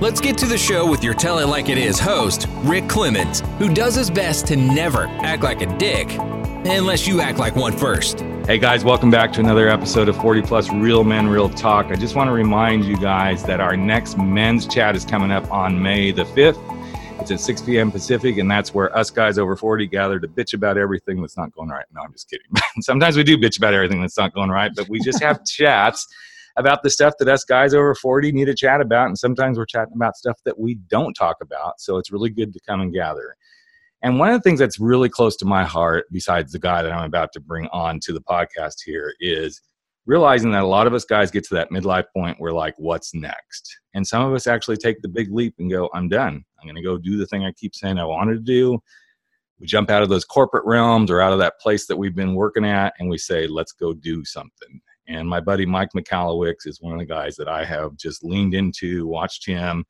Let's get to the show with your Tell It Like It Is host, Rick Clemons, who does his best to never act like a dick, unless you act like one first. Hey guys, welcome back to another episode of 40 Plus Real Men Real Talk. I just want to remind you guys that our next men's chat is coming up on May the 5th. It's at 6 p.m. Pacific, and that's where us guys over 40 gather to bitch about everything that's not going right. No, I'm just kidding. Sometimes we do bitch about everything that's not going right, but we just have chats about the stuff that us guys over 40 need to chat about. And sometimes we're chatting about stuff that we don't talk about. So it's really good to come and gather. And one of the things that's really close to my heart, besides the guy that I'm about to bring on to the podcast here, is realizing that a lot of us guys get to that midlife point where, like, what's next? And some of us actually take the big leap and go, I'm done. I'm going to go do the thing I keep saying I wanted to do. We jump out of those corporate realms or out of that place that we've been working at and we say, let's go do something. And my buddy Mike Michalowicz is one of the guys that I have just leaned into, watched him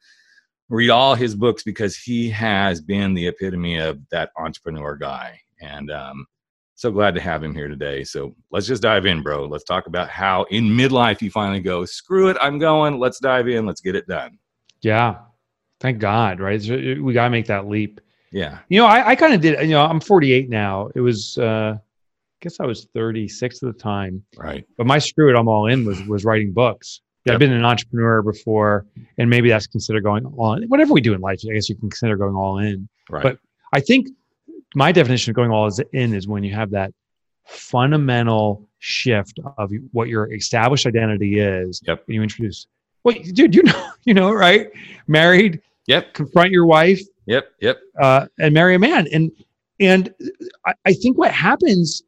read all his books because he has been the epitome of that entrepreneur guy. And um, so glad to have him here today. So let's just dive in, bro. Let's talk about how in midlife you finally go, screw it, I'm going. Let's dive in. Let's get it done. Yeah. Thank God, right? So we got to make that leap. Yeah. You know, I, I kind of did, you know, I'm 48 now. It was, uh, guess I was 36 at the time. Right. But my screw it, I'm all in was, was writing books. Yep. I've been an entrepreneur before, and maybe that's considered going all in. Whatever we do in life, I guess you can consider going all in. Right. But I think my definition of going all in is when you have that fundamental shift of what your established identity is. Yep. And you introduce, wait, dude, you know, you know, right? Married. Yep. Confront your wife. Yep. Yep. Uh, and marry a man. And and I, I think what happens,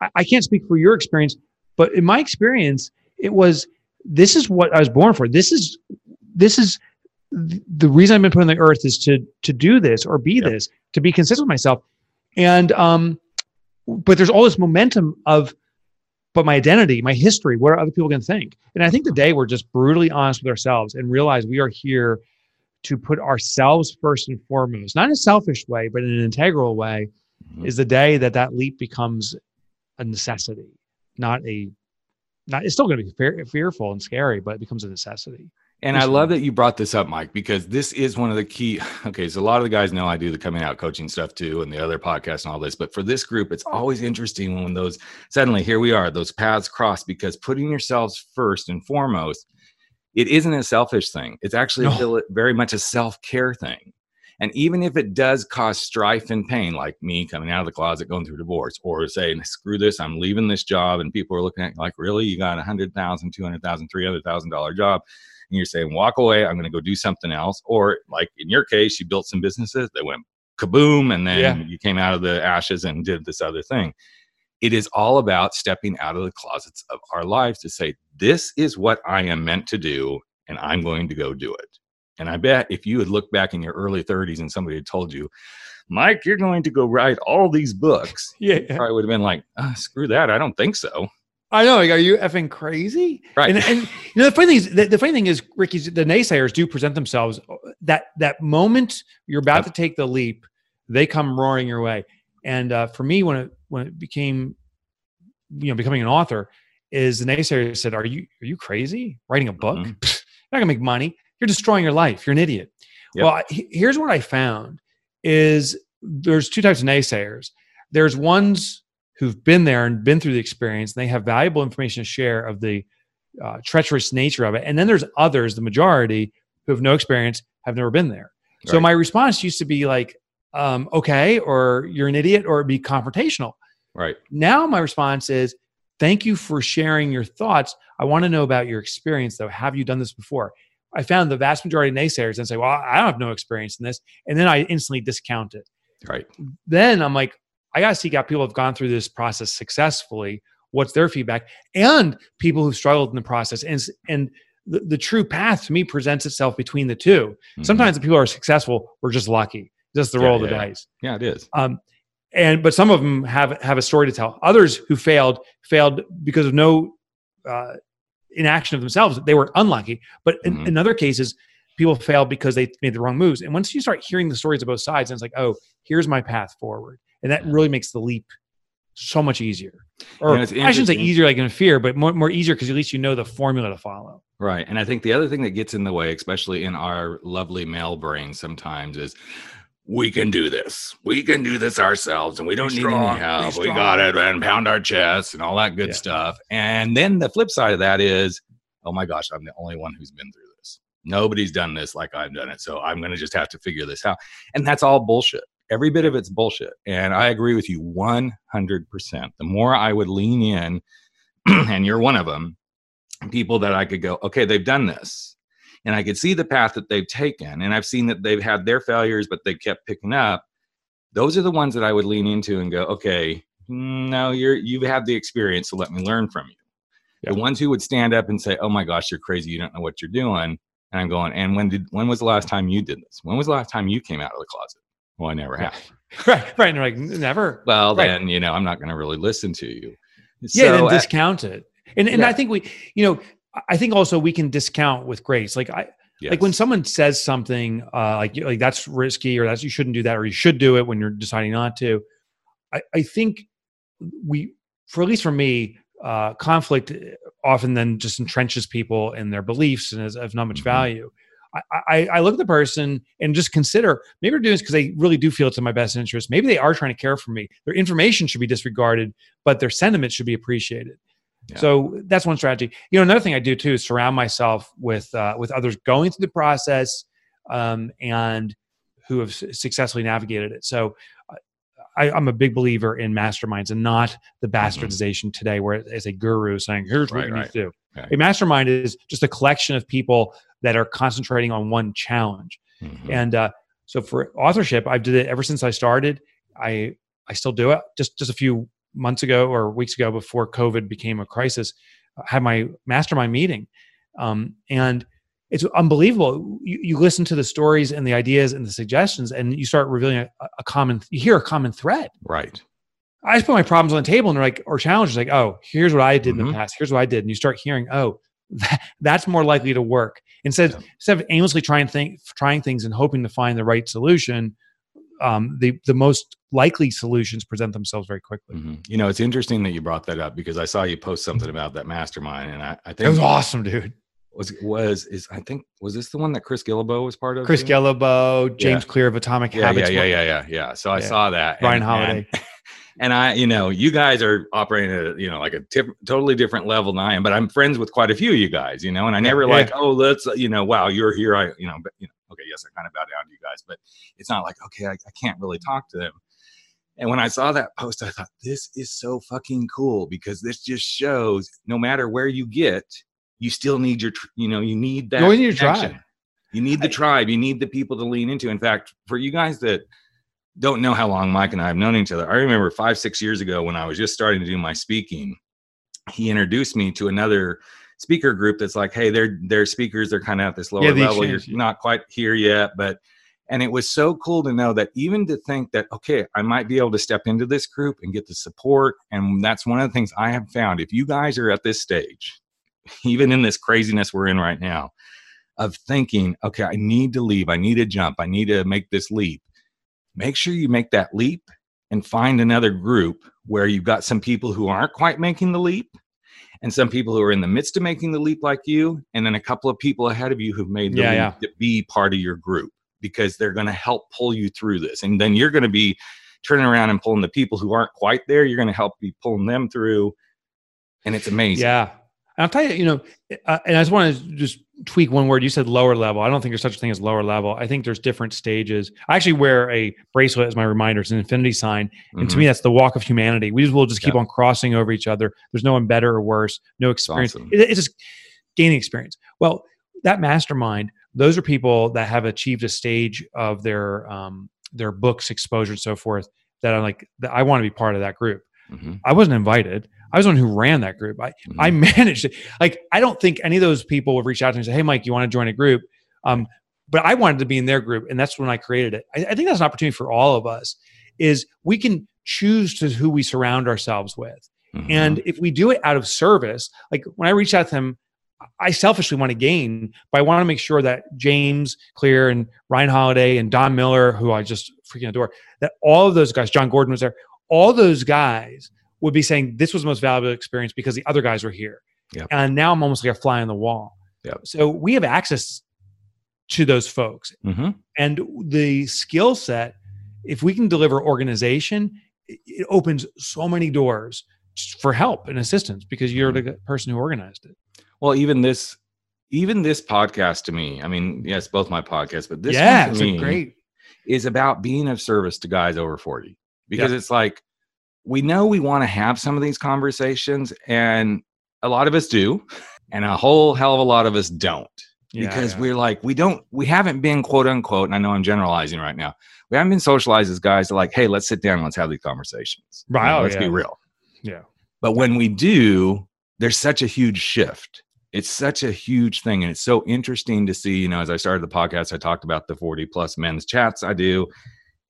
I, I can't speak for your experience, but in my experience, it was this is what I was born for. This is this is the reason I've been put on the earth is to to do this or be yep. this, to be consistent with myself. And um, but there's all this momentum of but my identity, my history, what are other people going to think? And I think the day we're just brutally honest with ourselves and realize we are here to put ourselves first and foremost, not in a selfish way, but in an integral way, mm-hmm. is the day that that leap becomes a necessity, not a not it's still going to be fear, fearful and scary, but it becomes a necessity. And I love that you brought this up, Mike, because this is one of the key. Okay, so a lot of the guys know I do the coming out coaching stuff too, and the other podcasts and all this. But for this group, it's always interesting when those suddenly here we are, those paths cross, because putting yourselves first and foremost, it isn't a selfish thing. It's actually no. very much a self care thing. And even if it does cause strife and pain, like me coming out of the closet, going through divorce, or saying, screw this, I'm leaving this job, and people are looking at like, really, you got a hundred thousand, two hundred thousand, three hundred thousand dollar job, and you're saying, walk away, I'm going to go do something else. Or like in your case, you built some businesses that went kaboom, and then yeah. you came out of the ashes and did this other thing. It is all about stepping out of the closets of our lives to say, this is what I am meant to do, and I'm going to go do it. And I bet if you had looked back in your early 30s and somebody had told you, Mike, you're going to go write all these books, yeah, you probably would have been like, oh, screw that. I don't think so. I know. Like, are you effing crazy? Right. And, and you know, the funny thing is, the, the funny thing is, Ricky, the naysayers do present themselves. That that moment you're about yep. to take the leap, they come roaring your way. And uh, for me, when it when it became, you know, becoming an author, is the naysayers said, "Are you are you crazy? Writing a book? Mm-hmm. You're not gonna make money you're destroying your life. You're an idiot. Yep. Well, here's what I found is there's two types of naysayers. There's ones who've been there and been through the experience, and they have valuable information to share of the uh, treacherous nature of it. And then there's others, the majority, who have no experience, have never been there. Right. So my response used to be like, um, okay, or you're an idiot, or be confrontational. Right. Now my response is, thank you for sharing your thoughts. I want to know about your experience, though. Have you done this before? I found the vast majority of naysayers and say, well, I don't have no experience in this. And then I instantly discount it. Right. Then I'm like, I got to seek out people who have gone through this process successfully. What's their feedback? And people who've struggled in the process. And, and the, the true path to me presents itself between the 2 mm-hmm. Sometimes the people who are successful were just lucky. just the Yeah, roll of the yeah, yeah. dice. Yeah, it is. Um, and but some of them have have a story to tell. Others who failed failed because of no uh, inaction of themselves. They were unlucky. But in, Mhm. in other cases, people fail because they made the wrong moves. And once you start hearing the stories of both sides, and it's like, oh, here's my path forward, and that really makes the leap so much easier. Or know, I shouldn't say easier like in fear, but more more easier because at least you know the formula to follow. Right. And I think the other thing that gets in the way, especially in our lovely male brain sometimes, is we can do this. We can do this ourselves and we don't need any help. We got it and pound our chests and all that good Yeah. stuff. And then the flip side of that is, oh my gosh, I'm the only one who's been through this. Nobody's done this like I've done it. So I'm going to just have to figure this out. And that's all bullshit. Every bit of it's bullshit. And I agree with you 100%. The more I would lean in, and you're one of them, people that I could go, okay, they've done this. And I could see the path that they've taken. And I've seen that they've had their failures, but they've kept picking up. Those are the ones that I would lean into and go, okay, mm, no, you're you've had the experience, so let me learn from you. The ones who would stand up and say, Oh my gosh, you're crazy, you don't know what you're doing. And I'm going, and when did when was the last time you did this? When was the last time you came out of the closet? Well, I never have. right, right. And they're like, never. Well, Right. then, you know, I'm not going to really listen to you. yeah, So, then uh, discount it. And and yeah. I think we, you know, I think also we can discount with grace. Like I like when someone says something uh, like like that's risky or that's you shouldn't do that or you should do it when you're deciding not to. I, I think we, for at least for me, uh, conflict often then just entrenches people in their beliefs and is of not much Mhm. value. I, I, I look at the person and just consider maybe they're doing this because they really do feel it's in my best interest. Maybe they are trying to care for me. Their information should be disregarded, but their sentiment should be appreciated. Yeah. So that's one strategy. You know, another thing I do too is surround myself with uh, with others going through the process um, and who have successfully navigated it. So I, I'm a big believer in masterminds and not the bastardization today, where it's a guru saying, "Here's what Mm-hmm. Right, you right. need to do." A mastermind is just a collection of people that are concentrating on one challenge. Mhm. And uh, so for authorship, I've did it ever since I started. I I still do it. Just just a few months ago or weeks ago, before COVID became a crisis, I had my mastermind meeting, um, and it's unbelievable. You, you listen to the stories and the ideas and the suggestions, and you start revealing a, a common. You hear a common thread. right. I just put my problems on the table, and they're like, or challenges, like, oh, here's what I did in Mhm. the past. Here's what I did, and you start hearing, oh, that, that's more likely to work instead Yeah. instead of aimlessly trying think trying things and hoping to find the right solution. Um, the the most likely solutions present themselves very quickly. Mhm. You know, it's interesting that you brought that up because I saw you post something about that mastermind, and I, I think It was awesome, dude. was was is I think was this the one that Chris Guillebeau was part of? Chris? Guillebeau, James Clear of Atomic Yeah, yeah, Habits, yeah, yeah, yeah, yeah. So I Yeah. saw that. Ryan and- Holiday. And, and I, you know, you guys are operating at, you know, like a tip, totally different level than I am, but I'm friends with quite a few of you guys, you know, and I never Yeah. like, oh, let's, you know, wow, you're here. I, you know, but, you know, yes, I kind of bow down to you guys, but it's not like, okay, I, I can't really talk to them. And when I saw that post, I thought, this is so fucking cool because this just shows no matter where you get, you still need your, you know, you need that. You need your tribe. You need the tribe. You need the people to lean into. In fact, for you guys that don't know how long Mike and I have known each other, I remember five, six years ago when I was just starting to do my speaking, he introduced me to another speaker group that's like, hey, they're they're speakers, they're kind of at this lower Yeah, level. You're exchange. not quite here yet, but and it was so cool to know that even to think that okay, I might be able to step into this group and get the support. And that's one of the things I have found. If you guys are at this stage, even in this craziness we're in right now, of thinking, okay, I need to leave, I need to jump, I need to make this leap. Make sure you make that leap and find another group where you've got some people who aren't quite making the leap and some people who are in the midst of making the leap like you and then a couple of people ahead of you who've made the Yeah, leap yeah. to be part of your group because they're going to help pull you through this and then you're going to be turning around and pulling the people who aren't quite there you're going to help be pulling them through and it's amazing Yeah. I'll tell you, you know, uh, and I just want to just tweak one word. You said lower level. I don't think there's such a thing as lower level. I think there's different stages. I actually wear a bracelet as my reminder. It's an infinity sign. And to Mhm. me, that's the walk of humanity. We just will just keep Yeah. on crossing over each other. There's no one better or worse, no experience. awesome. It- it's just gaining experience. Well, that mastermind, those are people that have achieved a stage of their um, their books exposure and so forth that I'm like, that I want to be part of that group. Mhm. I wasn't invited. I was the one who ran that group. I, I managed it. Like, I don't think any of those people would reach out to me and say, Hey, Mike, you want to join a group? Um, but I wanted to be in their group, and that's when I created it. I, I think that's an opportunity for all of us. Is we can choose to who we surround ourselves with, Mhm. and if we do it out of service, like when I reach out to them, I selfishly want to gain, but I want to make sure that James Clear and Ryan Holiday and Don Miller, who I just freaking adore, that all of those guys, Jon Gordon was there, all those guys would be saying this was the most valuable experience because the other guys were here. Yep. And now I'm almost like a fly on the wall. Yep. So we have access to those folks Mhm. and the skill set if we can deliver organization it opens so many doors for help and assistance because you're Mm-hmm. the person who organized it Well, even this, even this podcast to me. I mean, yes, both my podcasts, but this yeah one it's great is about being of service to guys over forty because it's like we know we want to have some of these conversations, and a lot of us do, and a whole hell of a lot of us don't. Yeah, because yeah. we're like we don't we haven't been quote unquote and i know i'm generalizing right now we haven't been socialized as guys to like hey let's sit down and let's have these conversations. You Right, know, oh, let's be real. Yeah. But when we do there's such a huge shift. It's such a huge thing and it's so interesting to see you know as i started the podcast i talked about the 40 plus men's chats i do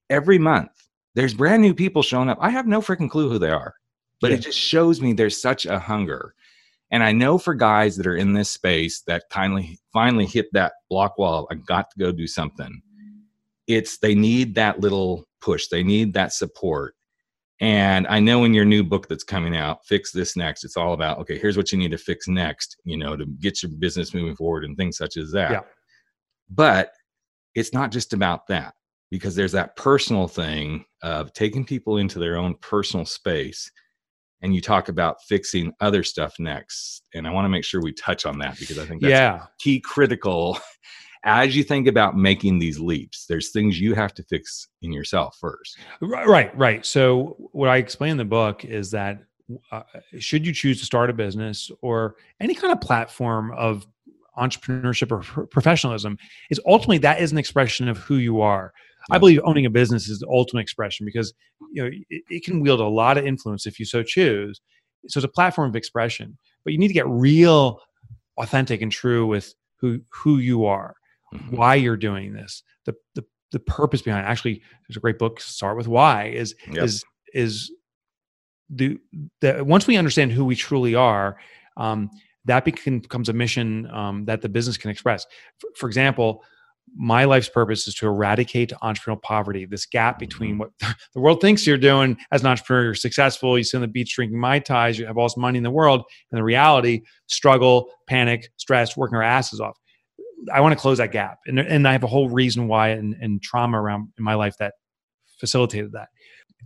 every month there's brand new people showing up i have no freaking clue who they are but Yeah. it just shows me there's such a hunger and I know for guys that are in this space that kindly finally hit that block wall, I got to go do something. It's they need that little push. They need that support. And I know in your new book that's coming out, Fix This Next, it's all about, okay, here's what you need to fix next, you know, to get your business moving forward and things such as that. Yeah. But it's not just about that because there's that personal thing of taking people into their own personal space and you talk about fixing other stuff next and i want to make sure we touch on that because i think that's yeah key critical as you think about making these leaps there's things you have to fix in yourself first Right, right, right. So what I explain in the book is that uh, should you choose to start a business or any kind of platform of entrepreneurship or pro- professionalism, is ultimately that is an expression of who you are. I believe owning a business is the ultimate expression because you know it, it can wield a lot of influence if you so choose. So it's a platform of expression, but you need to get real, authentic, and true with who who you are Mhm. why you're doing this the the the purpose behind it. actually there's a great book start with why is Yep. is is the the once we understand who we truly are um that becomes a mission um, that the business can express for, for example my life's purpose is to eradicate entrepreneurial poverty this gap between what the world thinks you're doing as an entrepreneur you're successful you sit on the beach drinking mai tais you have all this money in the world and the reality struggle panic stress working our asses off I want to close that gap. And, and I have a whole reason why and, and trauma around in my life that facilitated that.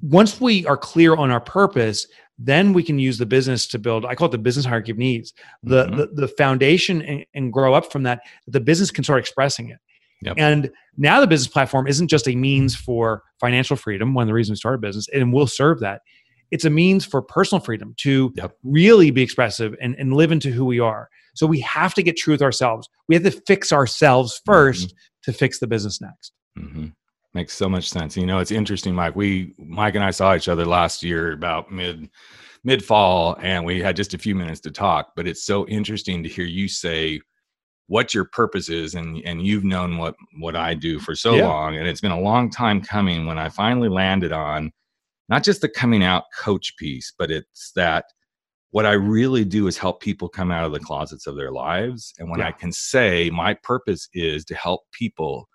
Once we are clear on our purpose, then we can use the business to build, I call it the business hierarchy of needs, the, Mhm. the, the foundation and, and grow up from that. The business can start expressing it. Yep. And now the business platform isn't just a means for financial freedom, one of the reasons we started a business, and we'll serve that. It's a means for personal freedom to Yep. really be expressive and, and live into who we are. So we have to get true with ourselves. We have to fix ourselves 1st to fix the business next. hmm Makes so much sense. You know, it's interesting, Mike. We, Mike and I saw each other last year about mid, mid fall, and we had just a few minutes to talk. But it's so interesting to hear you say what your purpose is, and and you've known what what I do for so Yeah. long, and it's been a long time coming. When I finally landed on not just the coming out coach piece, but it's that what I really do is help people come out of the closets of their lives. And when I can say my purpose is to help people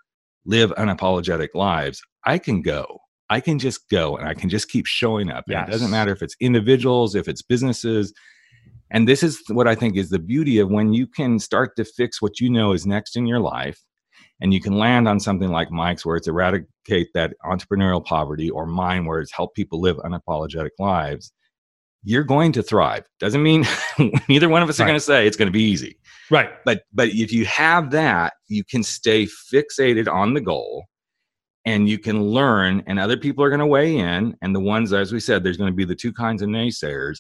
live unapologetic lives, I can go. I can just go and I can just keep showing up. And it doesn't matter if it's individuals, if it's businesses. And this is what I think is the beauty of when you can start to fix what you know is next in your life and you can land on something like Mike's where it's eradicate that entrepreneurial poverty or mine where it's help people live unapologetic lives you're going to thrive. Doesn't mean neither one of us are going to say it's going to be easy. Right. but but if you have that you can stay fixated on the goal and you can learn and other people are going to weigh in and the ones as we said there's going to be the two kinds of naysayers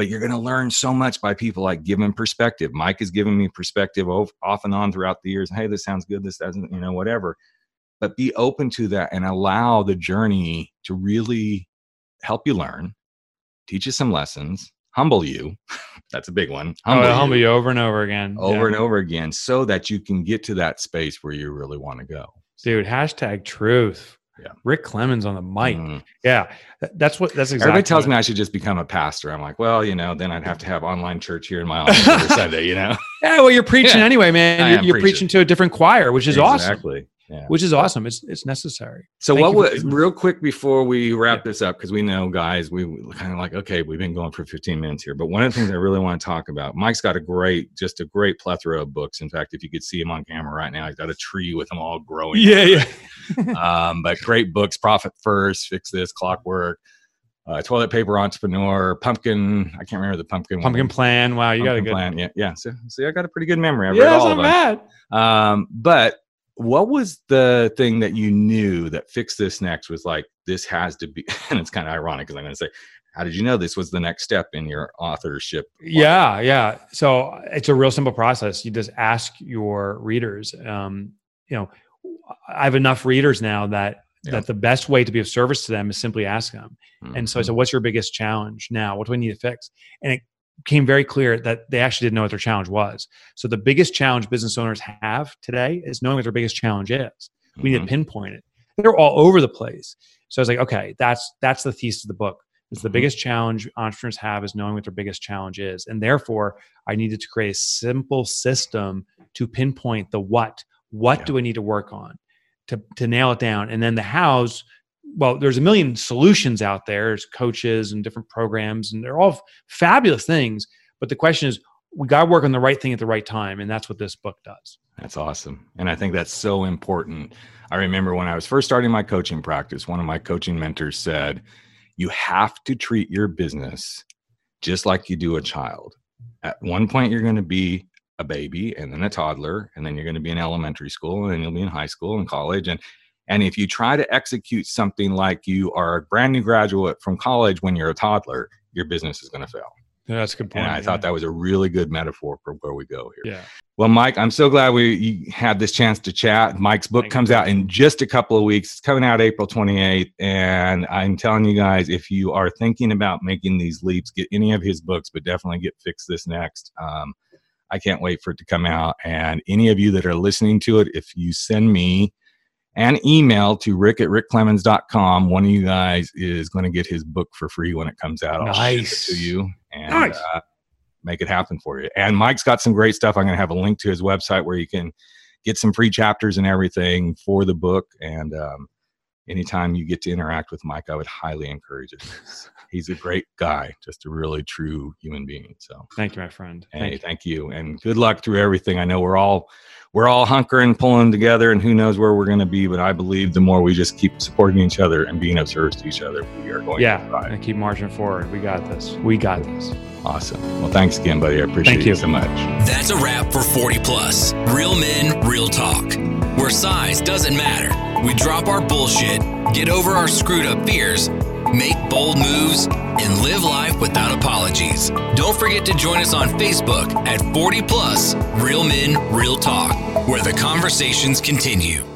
but you're going to learn so much by people like giving perspective mike has given me perspective of, off and on throughout the years hey this sounds good this doesn't you know whatever but be open to that and allow the journey to really help you learn teach you some lessons humble you That's a big one. Humble, oh, humble you. you over and over again. Over yeah. and over again, so that you can get to that space where you really want to go. Dude, hashtag truth. Yeah. Rick Clemons on the mic. Mm. Yeah. That's what that's exactly. Everybody tells me I should just become a pastor. I'm like, well, you know, then I'd have to have online church here in my office every Sunday, you know? Yeah. Well, you're preaching yeah. anyway, man. You're, you're preaching. preaching. to a different choir, which is exactly. awesome. Exactly yeah. which is awesome. It's it's necessary. So Thank what was real quick before we wrap yeah. this up because we know guys we kind of like okay we've been going for 15 minutes here, but one of the things I really want to talk about. Mike's got a great just a great plethora of books. In fact, if you could see him on camera right now, he's got a tree with them all growing. Yeah, yeah. um, but great books: Profit First, Fix This, Clockwork. Uh, toilet paper entrepreneur, pumpkin. I can't remember the pumpkin. Pumpkin one. plan. Wow, you pumpkin got a good plan. Yeah, yeah. So, see, I got a pretty good memory. I've yeah, read all of them. Bad. Um, but what was the thing that you knew that fix this next was like this has to be and it's kind of ironic because i'm going to say how did you know this was the next step in your authorship yeah yeah so it's a real simple process you just ask your readers um, you know i have enough readers now that yeah. that the best way to be of service to them is simply ask them mm-hmm. and so i said mm-hmm. what's your biggest challenge now what do i need to fix and it became very clear that they actually didn't know what their challenge was. So the biggest challenge business owners have today is knowing what their biggest challenge is. Mm-hmm. We need to mm-hmm. pinpoint it. They're all over the place. So I was like, okay, that's that's the thesis of the book. It's the mm-hmm. biggest challenge entrepreneurs have is knowing what their biggest challenge is. And therefore, I needed to create a simple system to pinpoint the what. What yeah. do I need to work on to, to nail it down? And then the hows well, there's a million solutions out there. There's coaches and different programs, and they're all fabulous things. But the question is, we got to work on the right thing at the right time, and that's what this book does. That's awesome, and I think that's so important. I remember when I was first starting my coaching practice, one of my coaching mentors said, "You have to treat your business just like you do a child. At one point, you're going to be a baby, and then a toddler, and then you're going to be in elementary school, and then you'll be in high school and college, and and if you try to execute something like you are a brand new graduate from college when you're a toddler, your business is going to fail. Yeah, that's a good point. And I yeah. thought that was a really good metaphor for where we go here. Yeah. Well, Mike, I'm so glad we had this chance to chat. Mike's book Thank comes you. out in just a couple of weeks. It's coming out April 28th. And I'm telling you guys, if you are thinking about making these leaps, get any of his books, but definitely get Fix This Next. Um, I can't wait for it to come out. And any of you that are listening to it, if you send me and email to rick at rickclemons.com. One of you guys is going to get his book for free when it comes out. I'll nice. to you and nice. uh, make it happen for you. And Mike's got some great stuff. I'm going to have a link to his website where you can get some free chapters and everything for the book. And um, anytime you get to interact with Mike, I would highly encourage it. He's a great guy, just a really true human being. So thank you, my friend. Hey, thank you. thank you. And good luck through everything. I know we're all we're all hunkering, pulling together, and who knows where we're going to be. But I believe the more we just keep supporting each other and being of service to each other, we are going yeah, to thrive. and keep marching forward. We got this. We got this. Awesome. Well, thanks again, buddy. I appreciate Thank you so much. That's a wrap for 40 Plus. Real men, real talk. Where size doesn't matter. We drop our bullshit, get over our screwed up fears, make bold moves, and live life without apologies. Don't forget to join us on Facebook at 40 Plus Real Men, Real Talk, where the conversations continue.